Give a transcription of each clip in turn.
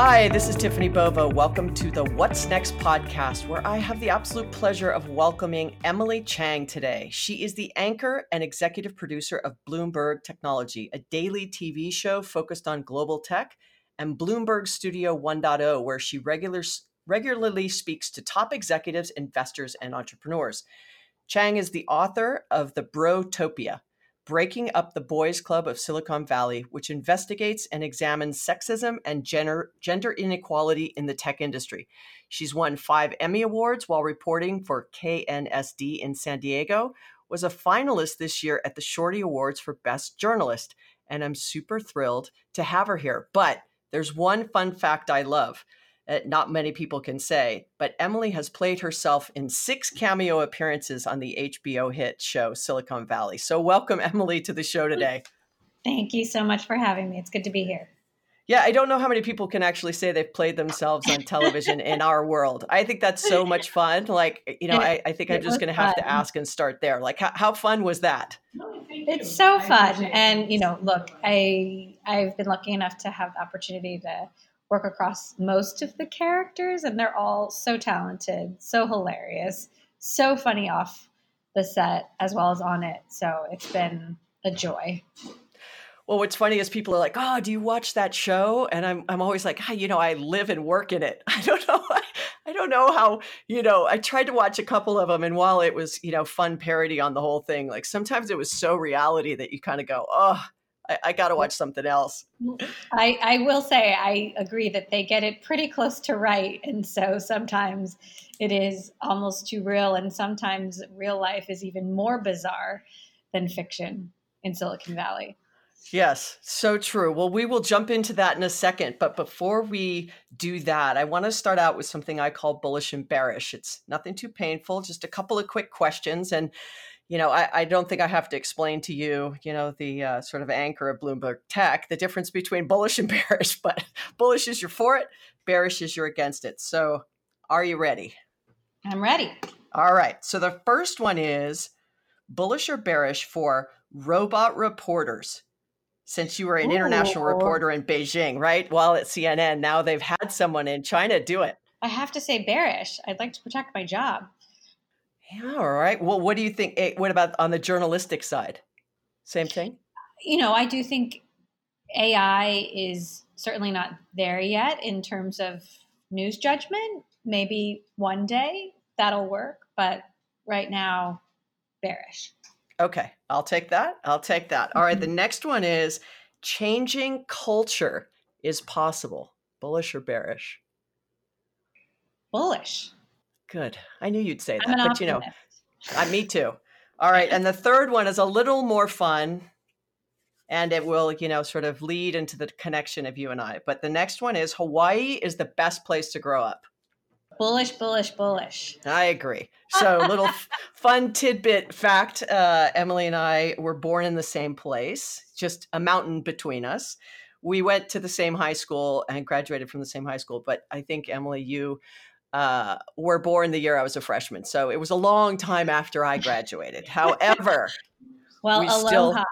Hi, this is Tiffani Bova. Welcome to the What's Next podcast, where I have the absolute pleasure of welcoming Emily Chang today. She is the anchor and executive producer of Bloomberg Technology, a daily TV show focused on global tech, and Bloomberg Studio 1.0, where she regular, regularly speaks to top executives, investors, and entrepreneurs. Chang is the author of The Brotopia, Breaking Up the Boys Club of Silicon Valley, which investigates and examines sexism and gender, gender inequality in the tech industry. She's won five Emmy Awards while reporting for KNSD in San Diego, was a finalist this year at the Shorty Awards for Best Journalist, and I'm super thrilled to have her here. But there's one fun fact I love Uh, not many people can say, but Emily has played herself in six cameo appearances on the HBO hit show Silicon Valley. So, welcome, Emily, to the show today. Thank you so much for having me. It's good to be here. Yeah, I don't know how many people can actually say they've played themselves on television in our world. I think that's so much fun. Like, you know, I, I think I'm just going to have to ask and start there. Like, how, how fun was that? It's so fun. And, you know, look, I I've been lucky enough to have the opportunity to work across most of the characters, and they're all so talented, so hilarious, so funny off the set as well as on it. So it's been a joy. Well, what's funny is people are like, "Oh, do you watch that show?" And I'm I'm always like, "Hey, you know, I live and work in it. I don't know. I don't know how. You know, I tried to watch a couple of them, and while it was you know fun parody on the whole thing, like sometimes it was so reality that you kind of go, "Oh, I, I got to watch something else. I, I will say I agree that they get it pretty close to right, and so sometimes it is almost too real, and sometimes real life is even more bizarre than fiction in Silicon Valley. Yes, so true. Well, we will jump into that in a second. But before we do that, I want to start out with something I call bullish and bearish. It's nothing too painful, just a couple of quick questions. And you know, I, I, don't think I have to explain to you, you know, the uh, sort of anchor of Bloomberg Tech, the difference between bullish and bearish. But bullish is you're for it, bearish is you're against it. So, are you ready? I'm ready. All right. So the first one is bullish or bearish for robot reporters. Since you were an Ooh. international reporter in Beijing, right? While at CNN, now they've had someone in China do it. I have to say bearish. I'd like to protect my job. Yeah, all right. Well, what do you think? Eh, what about on the journalistic side? Same thing? You know, I do think AI is certainly not there yet in terms of news judgment. Maybe one day that'll work, but right now, bearish. Okay, I'll take that. I'll take that. All right, the mm-hmm. next one is changing culture is possible. Bullish or bearish? Bullish. Good. I knew you'd say that, but optimist. you know, I, me too. All right, and the third one is a little more fun, and it will, you know, sort of lead into the connection of you and I. But the next one is Hawaii is the best place to grow up. Bullish, bullish, bullish. I agree. So, little fun tidbit fact: uh, Emily and I were born in the same place, just a mountain between us. We went to the same high school and graduated from the same high school. But I think Emily, you uh, were born the year I was a freshman. So it was a long time after I graduated. However, well, we aloha. Still,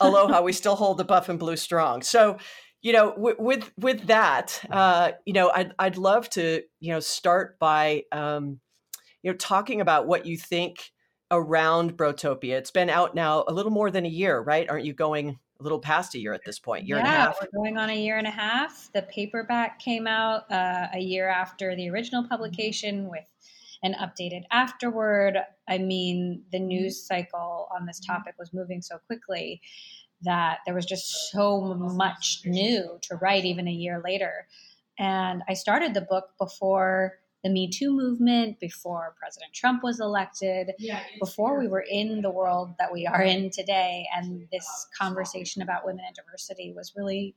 aloha. We still hold the buff and blue strong. So, you know, w- with with that, uh, you know, I'd I'd love to, you know, start by, um, you know, talking about what you think around Brotopia. It's been out now a little more than a year, right? Aren't you going a little past a year at this point, year yeah, and a half. We're going on a year and a half. The paperback came out uh, a year after the original mm-hmm. publication with an updated afterward. I mean, the mm-hmm. news cycle on this mm-hmm. topic was moving so quickly that there was just so much new to write even a year later. And I started the book before the Me Too movement, before President Trump was elected, yeah, before we were in the world that we are in today. And this conversation about women and diversity was really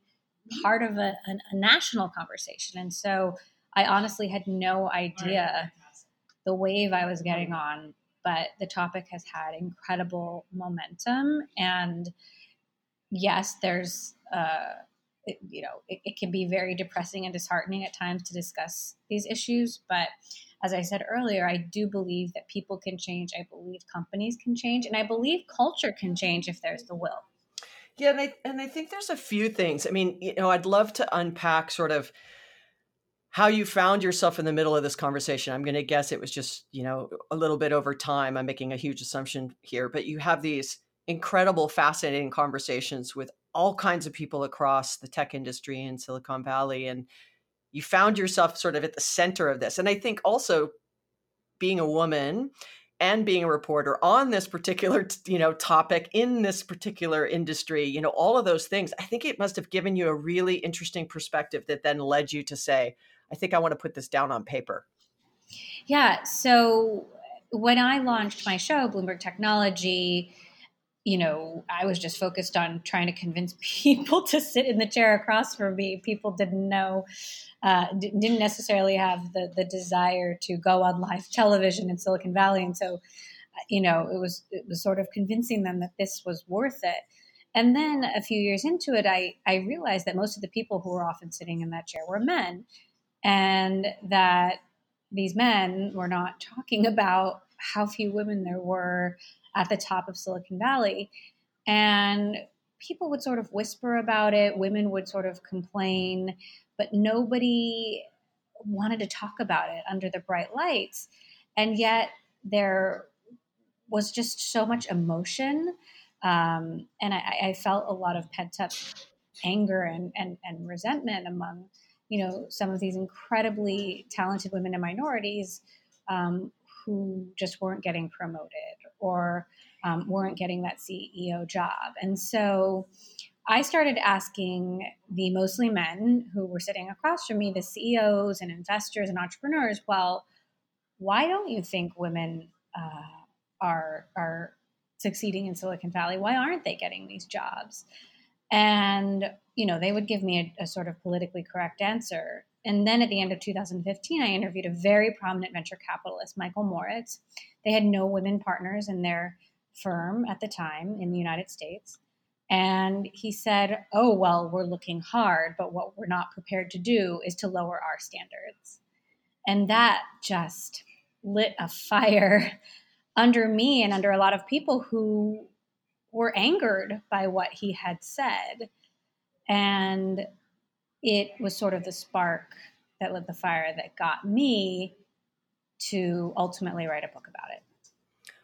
part of a, a, a national conversation. And so I honestly had no idea the wave I was getting on, but the topic has had incredible momentum. And yes, there's, uh, it, you know, it, it can be very depressing and disheartening at times to discuss these issues. But as I said earlier, I do believe that people can change. I believe companies can change, and I believe culture can change if there's the will. Yeah, and I and I think there's a few things. I mean, you know, I'd love to unpack sort of how you found yourself in the middle of this conversation. I'm going to guess it was just, you know, a little bit over time. I'm making a huge assumption here, but you have these incredible, fascinating conversations with all kinds of people across the tech industry in Silicon Valley. And you found yourself sort of at the center of this. And I think also being a woman and being a reporter on this particular you know topic in this particular industry you know all of those things i think it must have given you a really interesting perspective that then led you to say i think i want to put this down on paper yeah so when i launched my show bloomberg technology you know i was just focused on trying to convince people to sit in the chair across from me people didn't know uh, didn't necessarily have the the desire to go on live television in Silicon Valley, and so uh, you know it was it was sort of convincing them that this was worth it. And then a few years into it, I I realized that most of the people who were often sitting in that chair were men, and that these men were not talking about how few women there were at the top of Silicon Valley, and people would sort of whisper about it. Women would sort of complain but nobody wanted to talk about it under the bright lights. And yet there was just so much emotion. Um, and I, I, felt a lot of pent up anger and, and, and resentment among, you know, some of these incredibly talented women and minorities um, who just weren't getting promoted or um, weren't getting that CEO job. And so I started asking the mostly men who were sitting across from me, the CEOs and investors and entrepreneurs, well, why don't you think women uh, are are succeeding in Silicon Valley? Why aren't they getting these jobs? And you know, they would give me a, a sort of politically correct answer. And then at the end of 2015, I interviewed a very prominent venture capitalist, Michael Moritz. They had no women partners in their firm at the time in the United States. And he said, Oh, well, we're looking hard, but what we're not prepared to do is to lower our standards. And that just lit a fire under me and under a lot of people who were angered by what he had said. And it was sort of the spark that lit the fire that got me to ultimately write a book about it.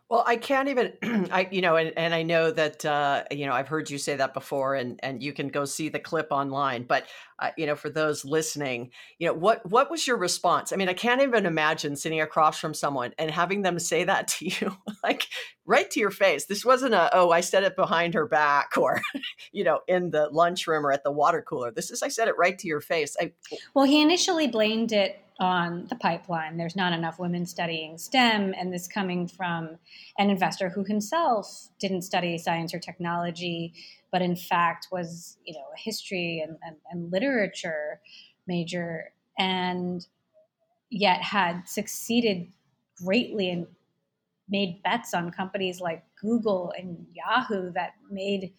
Well, I can't even, I you know, and, and I know that uh, you know I've heard you say that before, and and you can go see the clip online. But uh, you know, for those listening, you know, what what was your response? I mean, I can't even imagine sitting across from someone and having them say that to you, like right to your face. This wasn't a oh, I said it behind her back, or you know, in the lunchroom or at the water cooler. This is I said it right to your face. I, well, he initially blamed it on the pipeline. There's not enough women studying STEM, and this coming from an investor who himself didn't study science or technology, but in fact was, you know, a history and, and, and literature major, and yet had succeeded greatly and made bets on companies like Google and Yahoo that made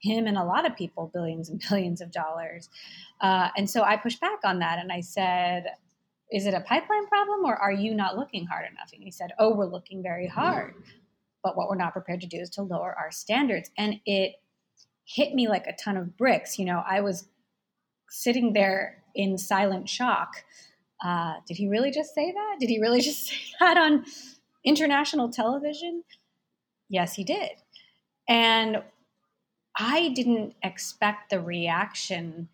him and a lot of people billions and billions of dollars. Uh, and so I pushed back on that and I said, is it a pipeline problem or are you not looking hard enough? And he said, oh, we're looking very hard. But what we're not prepared to do is to lower our standards. And it hit me like a ton of bricks. You know, I was sitting there in silent shock. Uh, did he really just say that? Did he really just say that on international television? Yes, he did. And I didn't expect the reaction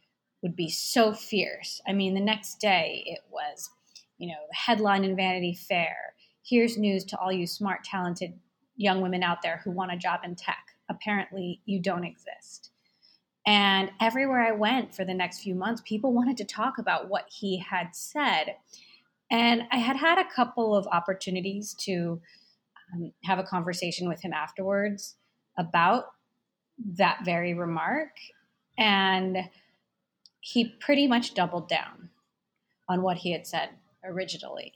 would be so fierce. I mean, the next day it was, you know, the headline in Vanity Fair. Here's news to all you smart, talented young women out there who want a job in tech. Apparently, you don't exist. And everywhere I went for the next few months, people wanted to talk about what he had said. And I had had a couple of opportunities to um, have a conversation with him afterwards about that very remark. And he pretty much doubled down on what he had said originally.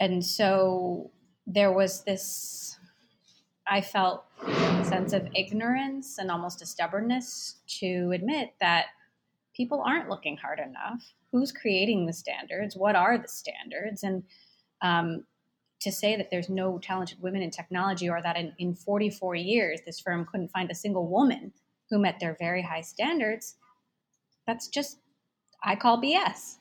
And so there was this, I felt, sense of ignorance and almost a stubbornness to admit that people aren't looking hard enough. Who's creating the standards? What are the standards? And um, to say that there's no talented women in technology or that in, in 44 years this firm couldn't find a single woman who met their very high standards that's just I call BS.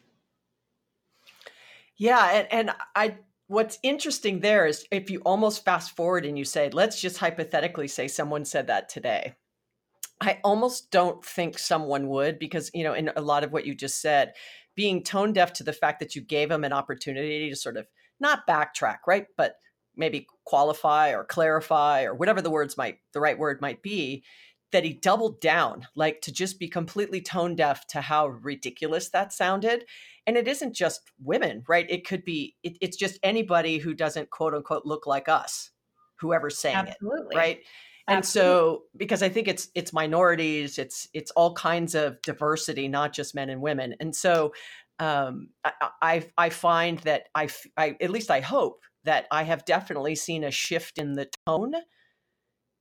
Yeah, and and I what's interesting there is if you almost fast forward and you say, let's just hypothetically say someone said that today. I almost don't think someone would because, you know, in a lot of what you just said, being tone deaf to the fact that you gave them an opportunity to sort of not backtrack, right? But maybe qualify or clarify or whatever the words might, the right word might be, that he doubled down, like to just be completely tone deaf to how ridiculous that sounded. And it isn't just women, right? It could be, it, it's just anybody who doesn't quote unquote look like us, whoever's saying Absolutely. it, right? And Absolutely. so because I think it's it's minorities, it's it's all kinds of diversity, not just men and women. And so um, I, I, I find that I, I at least I hope that I have definitely seen a shift in the tone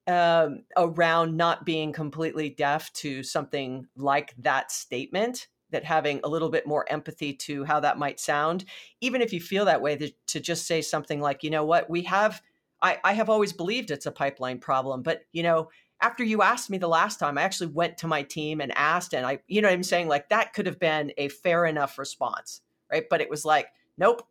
um, around not being completely deaf to something like that statement that having a little bit more empathy to how that might sound. Even if you feel that way to, just say something like you know what? We have I, I have always believed it's a pipeline problem but you know after you asked me the last time i actually went to my team and asked and i you know i'm saying? Like that could have been a fair enough response right? But it was like nope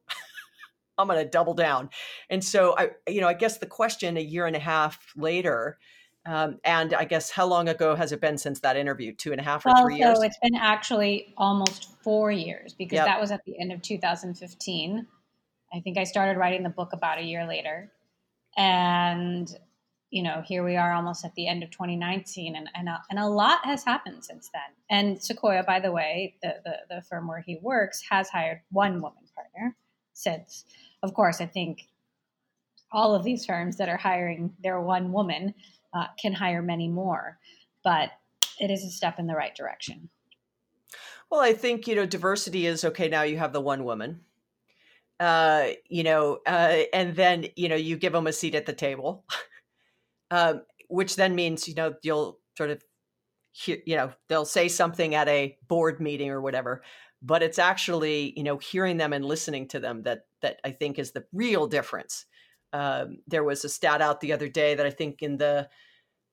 I'm going to double down. And so I, you know, I guess the question a year and a half later, um, and I guess how long ago has it been since that interview? Two and a half or well, three years? So it's been actually almost four years because yep. that was at the end of 2015. I think I started writing the book about a year later. And, you know, here we are almost at the end of 2019 and, and, a, and a lot has happened since then. And Sequoia, by the way, the, the, the firm where he works has hired one woman partner since of course, I think all of these firms that are hiring their one woman uh, can hire many more, but it is a step in the right direction. Well, I think you know diversity is okay. Now you have the one woman, uh, you know, uh, and then you know you give them a seat at the table, um, which then means you know you'll sort of, hear, you know, they'll say something at a board meeting or whatever, but it's actually you know hearing them and listening to them that that I think is the real difference. Um, there was a stat out the other day that I think in the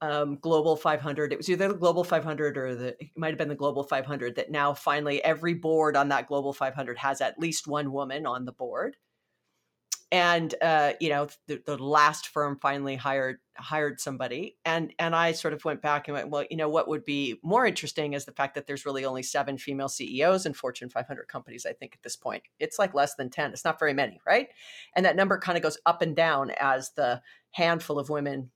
um, Global 500, it was either the Global 500 or the it might have been the Global 500 that now finally every board on that Global 500 has at least one woman on the board and uh, you know the, the, last firm finally hired hired somebody and and i sort of went back and went well you know what would be more interesting is the fact that there's really only seven female ceos in fortune 500 companies i think at this point it's like less than 10 it's not very many right and that number kind of goes up and down as the handful of women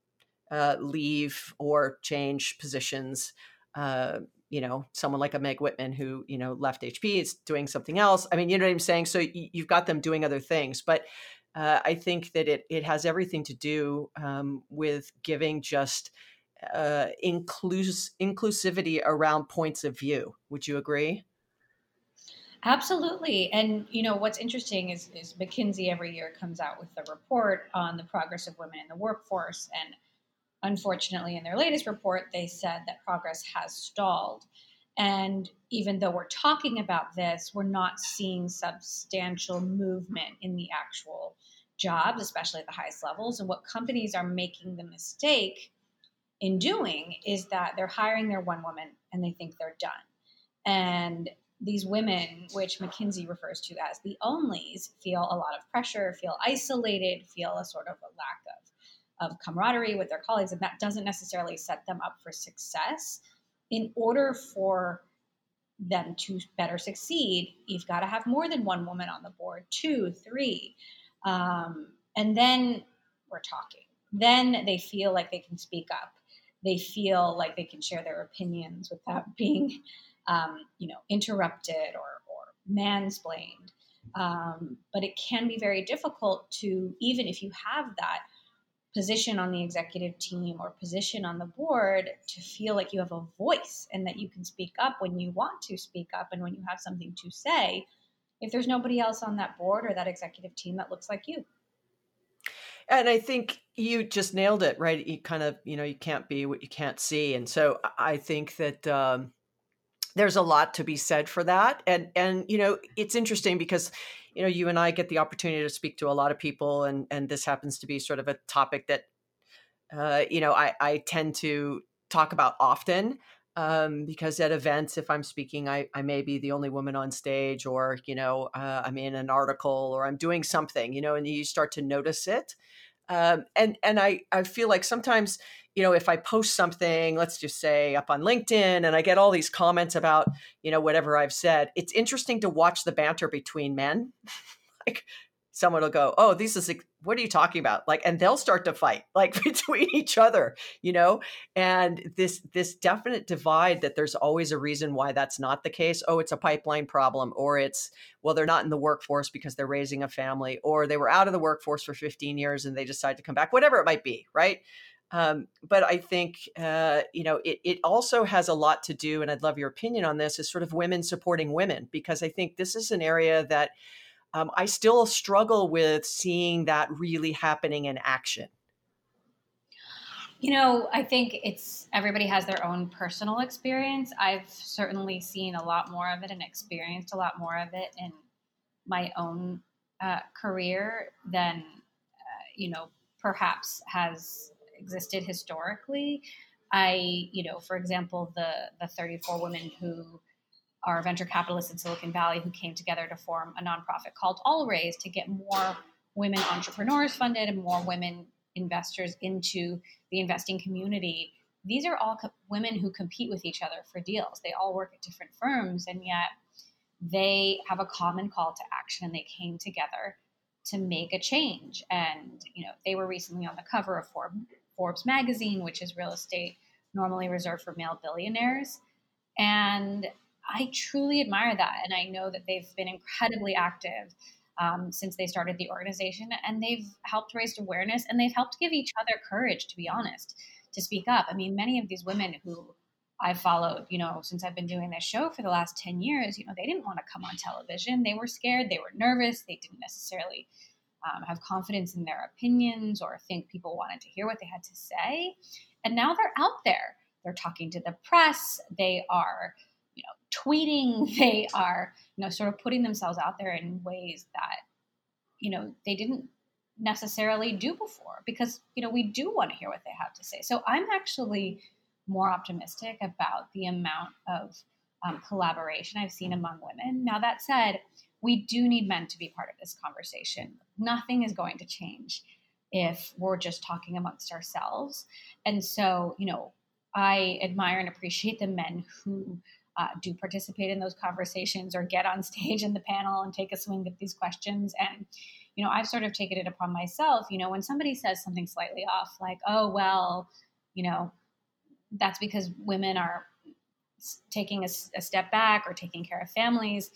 uh, leave or change positions uh, you know, someone like a Meg Whitman who, you know, left HP is doing something else. I mean, you know what I'm saying? So you've got them doing other things, but uh, I think that it it has everything to do um, with giving just uh, inclus- inclusivity around points of view. Would you agree? Absolutely. And you know what's interesting is, is McKinsey every year comes out with a report on the progress of women in the workforce. And unfortunately, in their latest report, they said that progress has stalled. And even though we're talking about this, we're not seeing substantial movement in the actual jobs, especially at the highest levels. And what companies are making the mistake in doing is that they're hiring their one woman and they think they're done. And these women, which McKinsey refers to as the onlys, feel a lot of pressure, feel isolated, feel a sort of a lack of, of camaraderie with their colleagues. And that doesn't necessarily set them up for success in order for them to better succeed, you've got to have more than one woman on the board, two, three. Um, and then we're talking. Then they feel like they can speak up. They feel like they can share their opinions without being, um, you know, interrupted or, or mansplained. Um, but it can be very difficult to, even if you have that, position on the executive team or position on the board to feel like you have a voice and that you can speak up when you want to speak up and when you have something to say if there's nobody else on that board or that executive team that looks like you. And i think you just nailed it right? You kind of you know you can't be what you can't see. And so i think that um, there's a lot to be said for that and and you know it's interesting because you know you and i get the opportunity to speak to a lot of people and and this happens to be sort of a topic that uh, you know I, I tend to talk about often um, because at events, if I'm speaking, I, I may be the only woman on stage, or you know, uh, I'm in an article, or I'm doing something, you know, and you start to notice it. Um, and and I I feel like sometimes you know if I post something, let's just say up on LinkedIn, and I get all these comments about you know whatever I've said, it's interesting to watch the banter between men. like someone will go, "Oh, this is what are you talking about?" Like, and they'll start to fight like between each other, you know. And this this definite divide that there's always a reason why that's not the case. Oh, it's a pipeline problem, or it's well, they're not in the workforce because they're raising a family, or they were out of the workforce for 15 years and they decide to come back. Whatever it might be, right? Um, but I think uh, you know it, it also has a lot to do, and I'd love your opinion on this. Is sort of women supporting women because I think this is an area that um, I still struggle with seeing that really happening in action. You know, I think it's everybody has their own personal experience. I've certainly seen a lot more of it and experienced a lot more of it in my own uh, career than, uh, you know, perhaps has existed historically. I, you know, for example, the the 34 women who are venture capitalists in Silicon Valley who came together to form a nonprofit called All Raise to get more women entrepreneurs funded and more women investors into the investing community. These are all co- women who compete with each other for deals. They all work at different firms, and yet they have a common call to action and they came together to make a change. And you know, they were recently on the cover of Forbes magazine, which is real estate normally reserved for male billionaires. And I truly admire that. And I know that they've been incredibly active um, since they started the organization and they've helped raise awareness and they've helped give each other courage, to be honest, to speak up. I mean, many of these women who I've followed, you know, since I've been doing this show for the last 10 years, you know, they didn't want to come on television. They were scared, they were nervous, they didn't necessarily um, have confidence in their opinions or think people wanted to hear what they had to say. And now they're out there. They're talking to the press, they are you know tweeting they are you know sort of putting themselves out there in ways that you know they didn't necessarily do before because you know we do want to hear what they have to say. So i'm actually more optimistic about the amount of um, collaboration i've seen among women. Now that said we do need men to be part of this conversation. Nothing is going to change if we're just talking amongst ourselves. And so you know i admire and appreciate the men who uh, do participate in those conversations or get on stage in the panel and take a swing at these questions. And, you know, I've sort of taken it upon myself, you know, when somebody says something slightly off, like, oh, well, you know, that's because women are taking a, a step back or taking care of families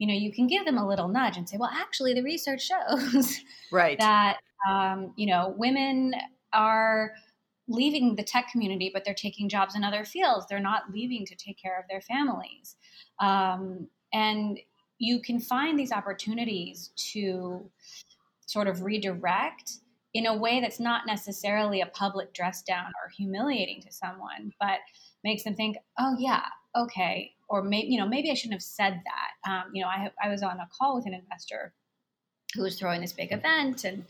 you know you can give them a little nudge and say well actually the research shows right that um, you know women are leaving the tech community, but they're taking jobs in other fields. They're not leaving to take care of their families. Um, and you can find these opportunities to sort of redirect in a way that's not necessarily a public dress down or humiliating to someone, but makes them think, oh, yeah, okay. Or maybe, you know, maybe I shouldn't have said that. Um, you know, I, I was on a call with an investor who was throwing this big event and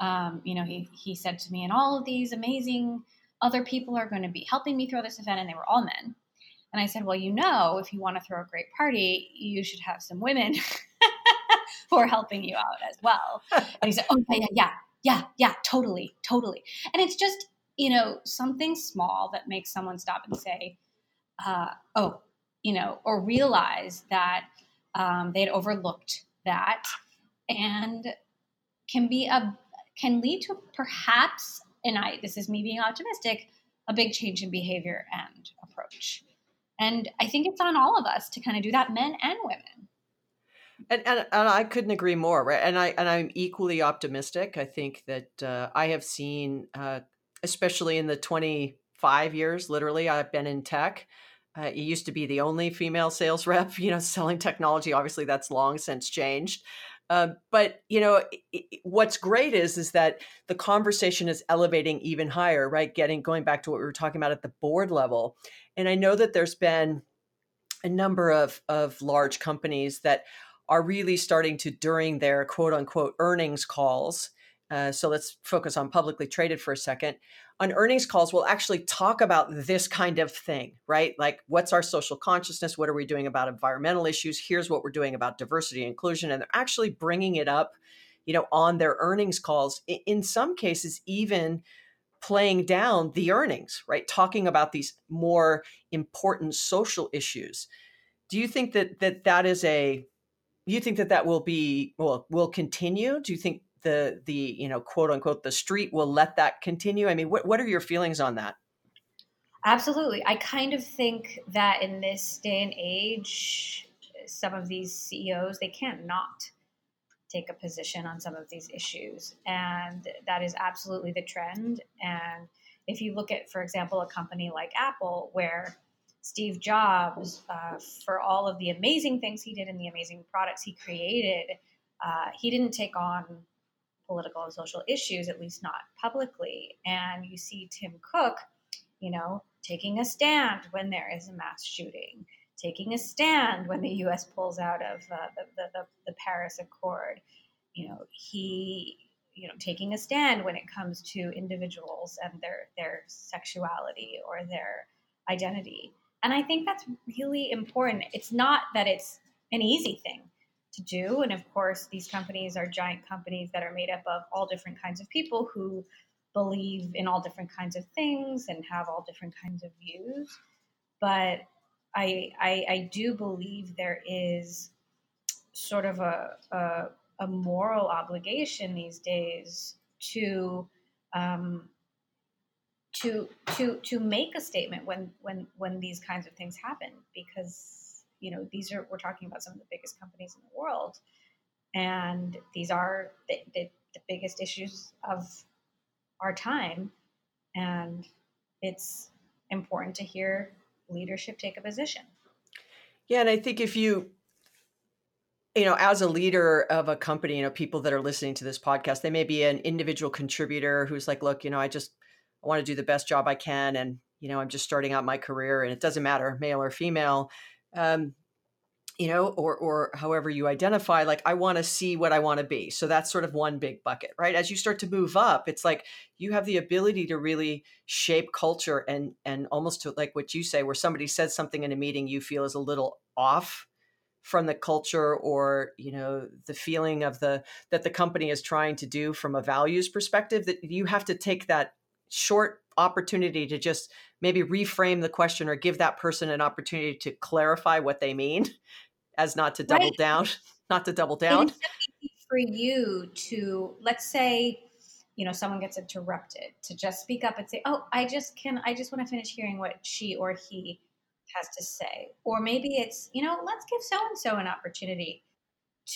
um, you know, he, he said to me, and all of these amazing other people are going to be helping me throw this event, and they were all men. And I said, well, you know, if you want to throw a great party, you should have some women who are helping you out as well. And he said, oh, yeah, yeah, yeah, yeah, totally, totally. And it's just, you know, something small that makes someone stop and say, uh, oh, you know, or realize that um, they had overlooked that and can be a can lead to perhaps, and I this is me being optimistic, a big change in behavior and approach. And I think it's on all of us to kind of do that, men and women. And, and, and I couldn't agree more. Right? And I and I'm equally optimistic. I think that uh, I have seen, uh, especially in the 25 years, literally, I've been in tech. Uh, it used to be the only female sales rep, you know, selling technology. Obviously, that's long since changed. Uh, but you know it, what's great is is that the conversation is elevating even higher right? Getting going back to what we were talking about at the board level. And i know that there's been a number of of large companies that are really starting to during their quote unquote earnings calls uh, so let's focus on publicly traded for a second on earnings calls we'll actually talk about this kind of thing, right? Like, what's our social consciousness? What are we doing about environmental issues? Here's what we're doing about diversity and inclusion. And they're actually bringing it up, you know, on their earnings calls. In some cases, even playing down the earnings, right? Talking about these more important social issues. Do you think that that that is a you think that that will be well will continue? Do you think the the you know quote unquote the street will let that continue? I mean, what what are your feelings on that? Absolutely, I kind of think that in this day and age, some of these CEOs they can't not take a position on some of these issues, and that is absolutely the trend. And if you look at, for example, a company like Apple, where Steve Jobs, uh, for all of the amazing things he did and the amazing products he created, uh, he didn't take on political and social issues, at least not publicly. And you see Tim Cook, you know, taking a stand when there is a mass shooting, taking a stand when the U.S. pulls out of uh, the, the, the Paris Accord. You know, he, you know, taking a stand when it comes to individuals and their their sexuality or their identity. And I think that's really important. It's not that it's an easy thing to do. And of course, these companies are giant companies that are made up of all different kinds of people who believe in all different kinds of things and have all different kinds of views. But I, I, I do believe there is sort of a, a, a moral obligation these days to um, to to to make a statement when when when these kinds of things happen because you know, these are, we're talking about some of the biggest companies in the world. And these are the, the, the biggest issues of our time. And it's important to hear leadership take a position. Yeah. And I think if you, you know, as a leader of a company, you know, people that are listening to this podcast, they may be an individual contributor who's like, look, you know, I just I want to do the best job I can. And, you know, I'm just starting out my career and it doesn't matter, male or female um, you know, or or however you identify, like I want to see what I want to be. So that's sort of one big bucket, right? As you start to move up, it's like you have the ability to really shape culture and and almost to like what you say, where somebody says something in a meeting you feel is a little off from the culture or you know the feeling of the that the company is trying to do from a values perspective that you have to take that short opportunity to just maybe reframe the question or give that person an opportunity to clarify what they mean as not to double right. down not to double down. for you to let's say you know someone gets interrupted to just speak up and say oh i just can i just want to finish hearing what she or he has to say. Or maybe it's you know let's give so and so an opportunity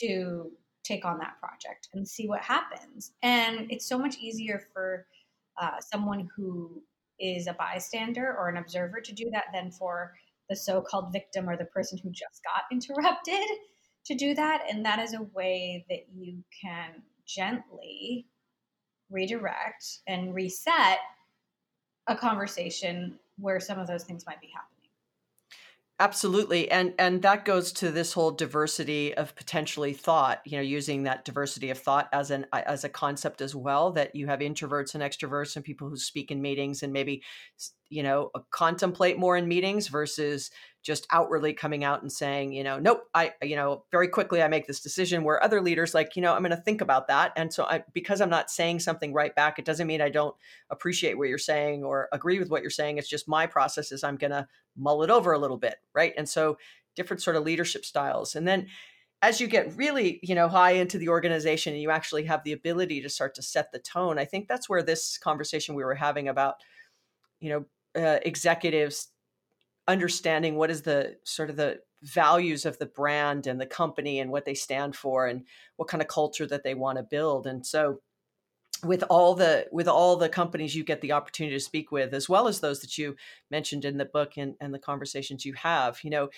to take on that project and see what happens. And it's so much easier for uh, someone who is a bystander or an observer to do that than for the so-called victim or the person who just got interrupted to do that. And that is a way that you can gently redirect and reset a conversation where some of those things might be happening absolutely and and that goes to this whole diversity of potentially thought you know using that diversity of thought as an as a concept as well that you have introverts and extroverts and people who speak in meetings and maybe you know uh, contemplate more in meetings versus just outwardly coming out and saying you know nope i you know very quickly i make this decision where other leaders like you know i'm going to think about that. And so i because i'm not saying something right back it doesn't mean i don't appreciate what you're saying or agree with what you're saying. It's just my process is i'm going to mull it over a little bit right? And so different sort of leadership styles. And then as you get really you know high into the organization and you actually have the ability to start to set the tone i think that's where this conversation we were having about you know uh, executives understanding what is the sort of the values of the brand and the company and what they stand for and what kind of culture that they want to build. And so with all the with all the companies you get the opportunity to speak with as well as those that you mentioned in the book and, and the conversations you have you know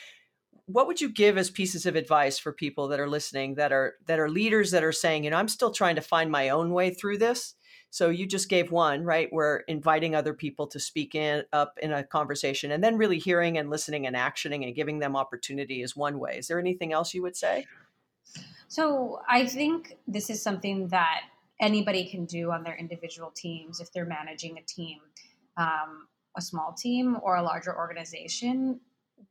what would you give as pieces of advice for people that are listening that are that are leaders that are saying you know i'm still trying to find my own way through this so you just gave one, right? We're inviting other people to speak in up in a conversation and then really hearing and listening and actioning and giving them opportunity is one way. Is there anything else you would say? So I think this is something that anybody can do on their individual teams if they're managing a team, um, a small team or a larger organization.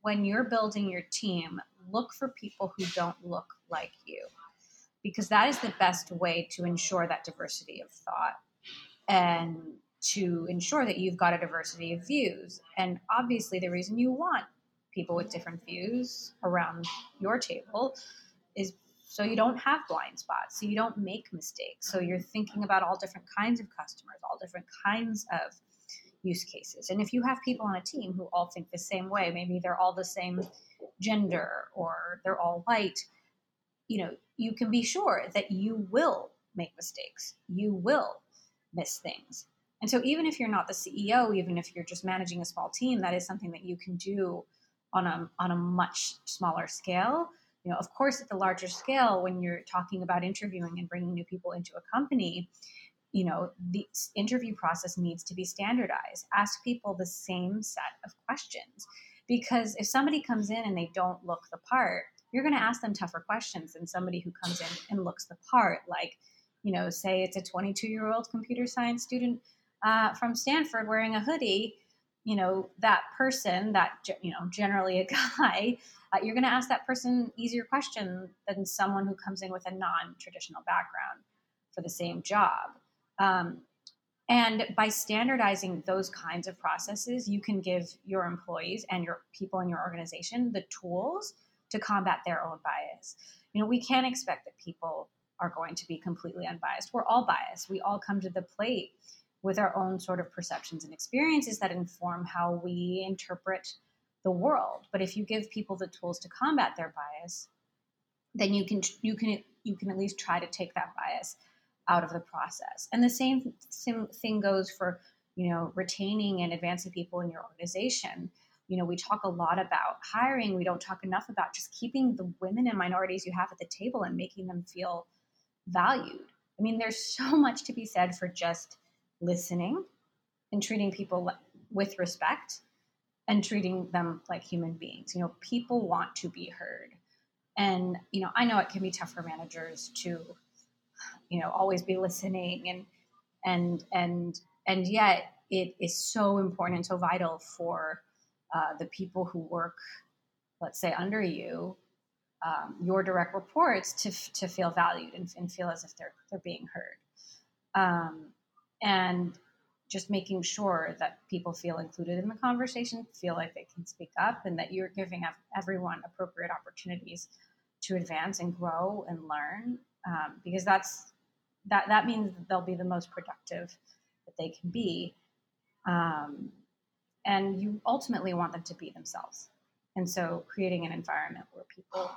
When you're building your team, look for people who don't look like you because that is the best way to ensure that diversity of thought and to ensure that you've got a diversity of views. And obviously, the reason you want people with different views around your table is so you don't have blind spots, so you don't make mistakes. So you're thinking about all different kinds of customers, all different kinds of use cases. And if you have people on a team who all think the same way, maybe they're all the same gender or they're all white, you know, you can be sure that you will make mistakes. You will miss things. And so even if you're not the CEO, even if you're just managing a small team, that is something that you can do on a on a much smaller scale. You know, of course, at the larger scale, when you're talking about interviewing and bringing new people into a company, you know, the interview process needs to be standardized. Ask people the same set of questions. Because if somebody comes in and they don't look the part, you're going to ask them tougher questions than somebody who comes in and looks the part. Like, you know, say it's a 22 year old computer science student uh, from Stanford wearing a hoodie, you know, that person, that, you know, generally a guy, uh, you're going to ask that person easier question than someone who comes in with a non traditional background for the same job. Um, and by standardizing those kinds of processes, you can give your employees and your people in your organization the tools to combat their own bias. You know, we can't expect that people are going to be completely unbiased. We're all biased. We all come to the plate with our own sort of perceptions and experiences that inform how we interpret the world. But if you give people the tools to combat their bias, then you can you can you can at least try to take that bias out of the process. And the same, same thing goes for you know retaining and advancing people in your organization. You know, we talk a lot about hiring. We don't talk enough about just keeping the women and minorities you have at the table and making them feel valued. I mean, there's so much to be said for just listening and treating people with respect and treating them like human beings. You know, people want to be heard. And, you know, I know it can be tough for managers to, you know, always be listening and, and, and, and yet it is so important and so vital for uh, the people who work, let's say, under you, um, your direct reports to, to feel valued and, and, feel as if they're, they're being heard. Um, and just making sure that people feel included in the conversation, feel like they can speak up, and that you're giving everyone appropriate opportunities to advance and grow and learn, um, because that's that that means that they'll be the most productive that they can be, um, and you ultimately want them to be themselves. And so, creating an environment people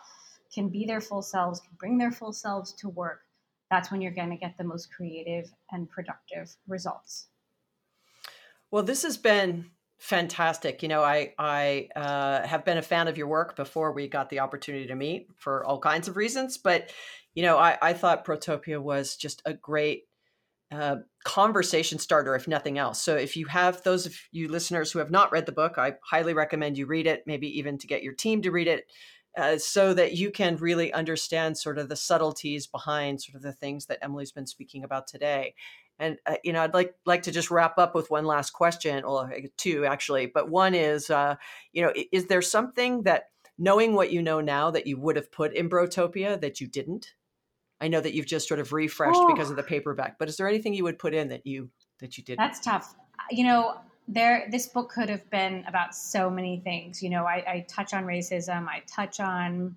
can be their full selves, can bring their full selves to work, that's when you're going to get the most creative and productive results. Well, this has been fantastic. You know, I I uh, have been a fan of your work before we got the opportunity to meet for all kinds of reasons, but you know, I, I thought Brotopia was just a great uh, conversation starter, if nothing else. So, if you have those of you listeners who have not read the book, I highly recommend you read it. Maybe even to get your team to read it uh, so that you can really understand sort of the subtleties behind sort of the things that Emily's been speaking about today. And uh, you know, I'd like like to just wrap up with one last question, or two actually. But one is, uh, you know, is there something that knowing what you know now that you would have put in Brotopia that you didn't? I know that you've just sort of refreshed oh. because of the paperback, but is there anything you would put in that you that you didn't? That's tough. You know, there this book could have been about so many things you know I, I, touch on racism i touch on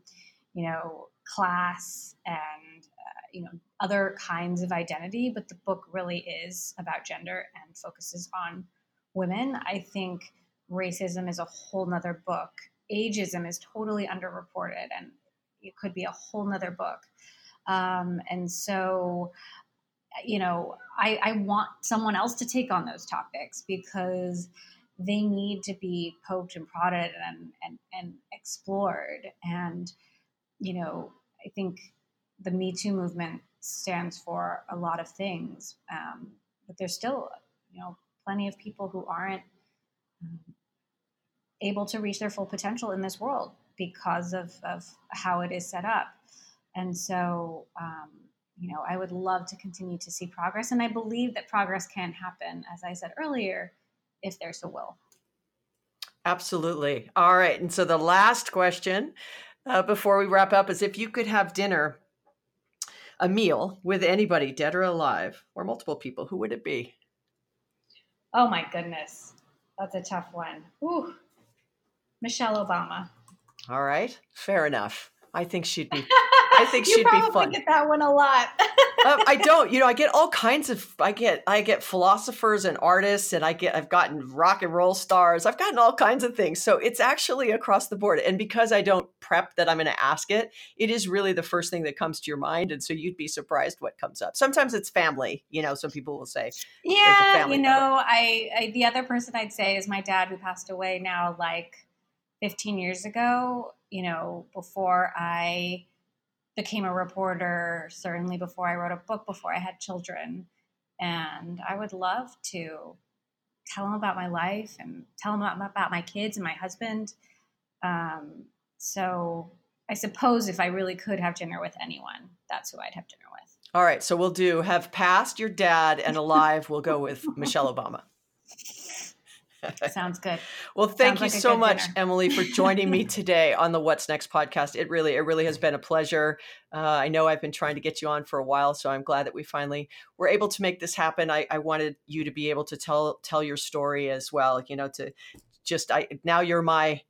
you know class and uh, you know other kinds of identity but the book really is about gender and focuses on women. I think racism is a whole nother book. Ageism is totally underreported and it could be a whole nother book. Um, and so you know, I, I want someone else to take on those topics because they need to be poked and prodded and, and, and explored. And, you know, I think the Me Too movement stands for a lot of things, um, but there's still, you know, plenty of people who aren't um, able to reach their full potential in this world because of, of how it is set up. And so, um, you know, I would love to continue to see progress. And I believe that progress can happen, as I said earlier, if there's a will. Absolutely. All right. And so the last question uh, before we wrap up is if you could have dinner, a meal with anybody, dead or alive, or multiple people, who would it be? Oh my goodness. That's a tough one. Ooh. Michelle Obama. All right. Fair enough. I think she'd be I think she'd be fun. Get that one a lot. um, I don't. You know, I get all kinds of. I get. I get philosophers and artists, and I get. I've gotten rock and roll stars. I've gotten all kinds of things. So it's actually across the board. And because I don't prep that I'm going to ask it, it is really the first thing that comes to your mind. And so you'd be surprised what comes up. Sometimes it's family. You know, some people will say, "Yeah, you know." I, I the other person I'd say is my dad, who passed away now, like 15 years ago. You know, before I became a reporter, certainly before I wrote a book, before I had children. And I would love to tell them about my life and tell them about, my kids and my husband. Um, so I suppose if I really could have dinner with anyone, that's who I'd have dinner with. All right. So we'll do have passed your dad and alive. we'll go with Michelle Obama. Sounds good. well, thank Sounds you like so much, dinner. Emily, for joining me today on the What's Next podcast. It really, it really has been a pleasure. Uh, I know I've been trying to get you on for a while, so I'm glad that we finally were able to make this happen. I, I wanted you to be able to tell tell your story as well. You know, to just I now you're my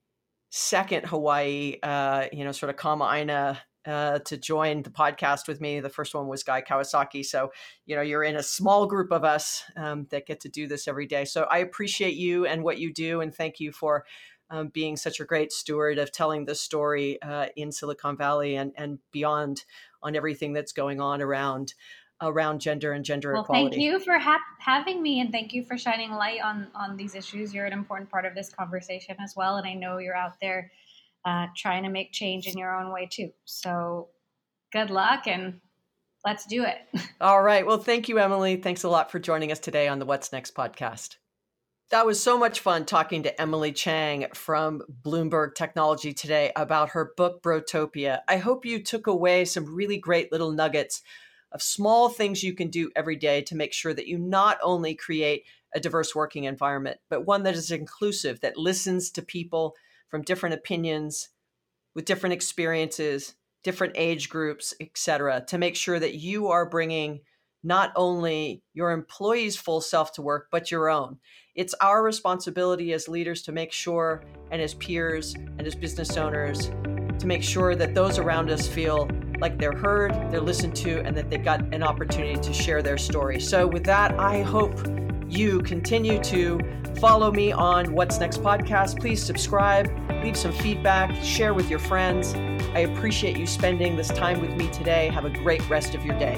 second Hawaii, uh, you know, sort of kama aina uh, to join the podcast with me. The first one was Guy Kawasaki. So, you know, you're in a small group of us um, that get to do this every day. So I appreciate you and what you do. And thank you for um, being such a great steward of telling the story uh, in Silicon Valley and, and beyond on everything that's going on around around gender and gender well, equality. Thank you for ha- having me, and thank you for shining light on on these issues. You're an important part of this conversation as well, and I know you're out there uh, trying to make change in your own way too. So good luck and let's do it. All right. Well, thank you, Emily. Thanks a lot for joining us today on the What's Next podcast. That was so much fun talking to Emily Chang from Bloomberg Technology today about her book, Brotopia. I hope you took away some really great little nuggets of small things you can do every day to make sure that you not only create a diverse working environment, but one that is inclusive, that listens to people from different opinions, with different experiences, different age groups, etc., to make sure that you are bringing not only your employees' full self to work, but your own. It's our responsibility as leaders to make sure, and as peers and as business owners, to make sure that those around us feel like they're heard, they're listened to, and that they've got an opportunity to share their story. So, with that, I hope you continue to follow me on What's Next podcast. Please subscribe, leave some feedback, share with your friends. I appreciate you spending this time with me today. Have a great rest of your day.